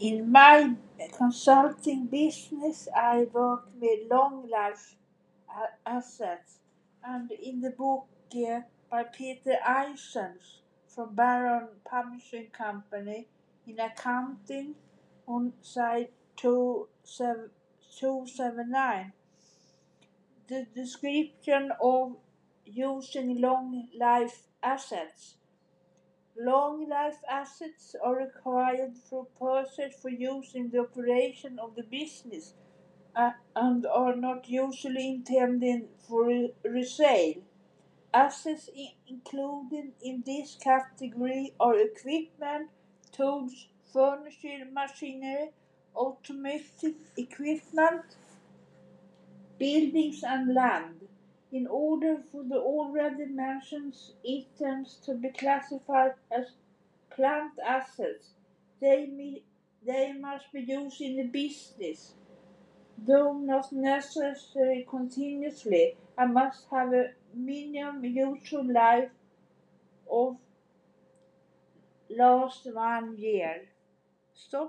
In my consulting business, I work with long life assets, and in the book uh, by Peter Eisens from Barron Publishing Company in accounting on side 279, the description of using long life assets. Long life assets are required for purchase for use in the operation of the business uh, and are not usually intended for resale. Assets included in this category are equipment, tools, furniture, machinery, automotive equipment, buildings and land. In order for the already mentioned items to be classified as plant assets, they, they must be used in the business, though not necessarily continuously, and must have a minimum useful life of last one year. Stop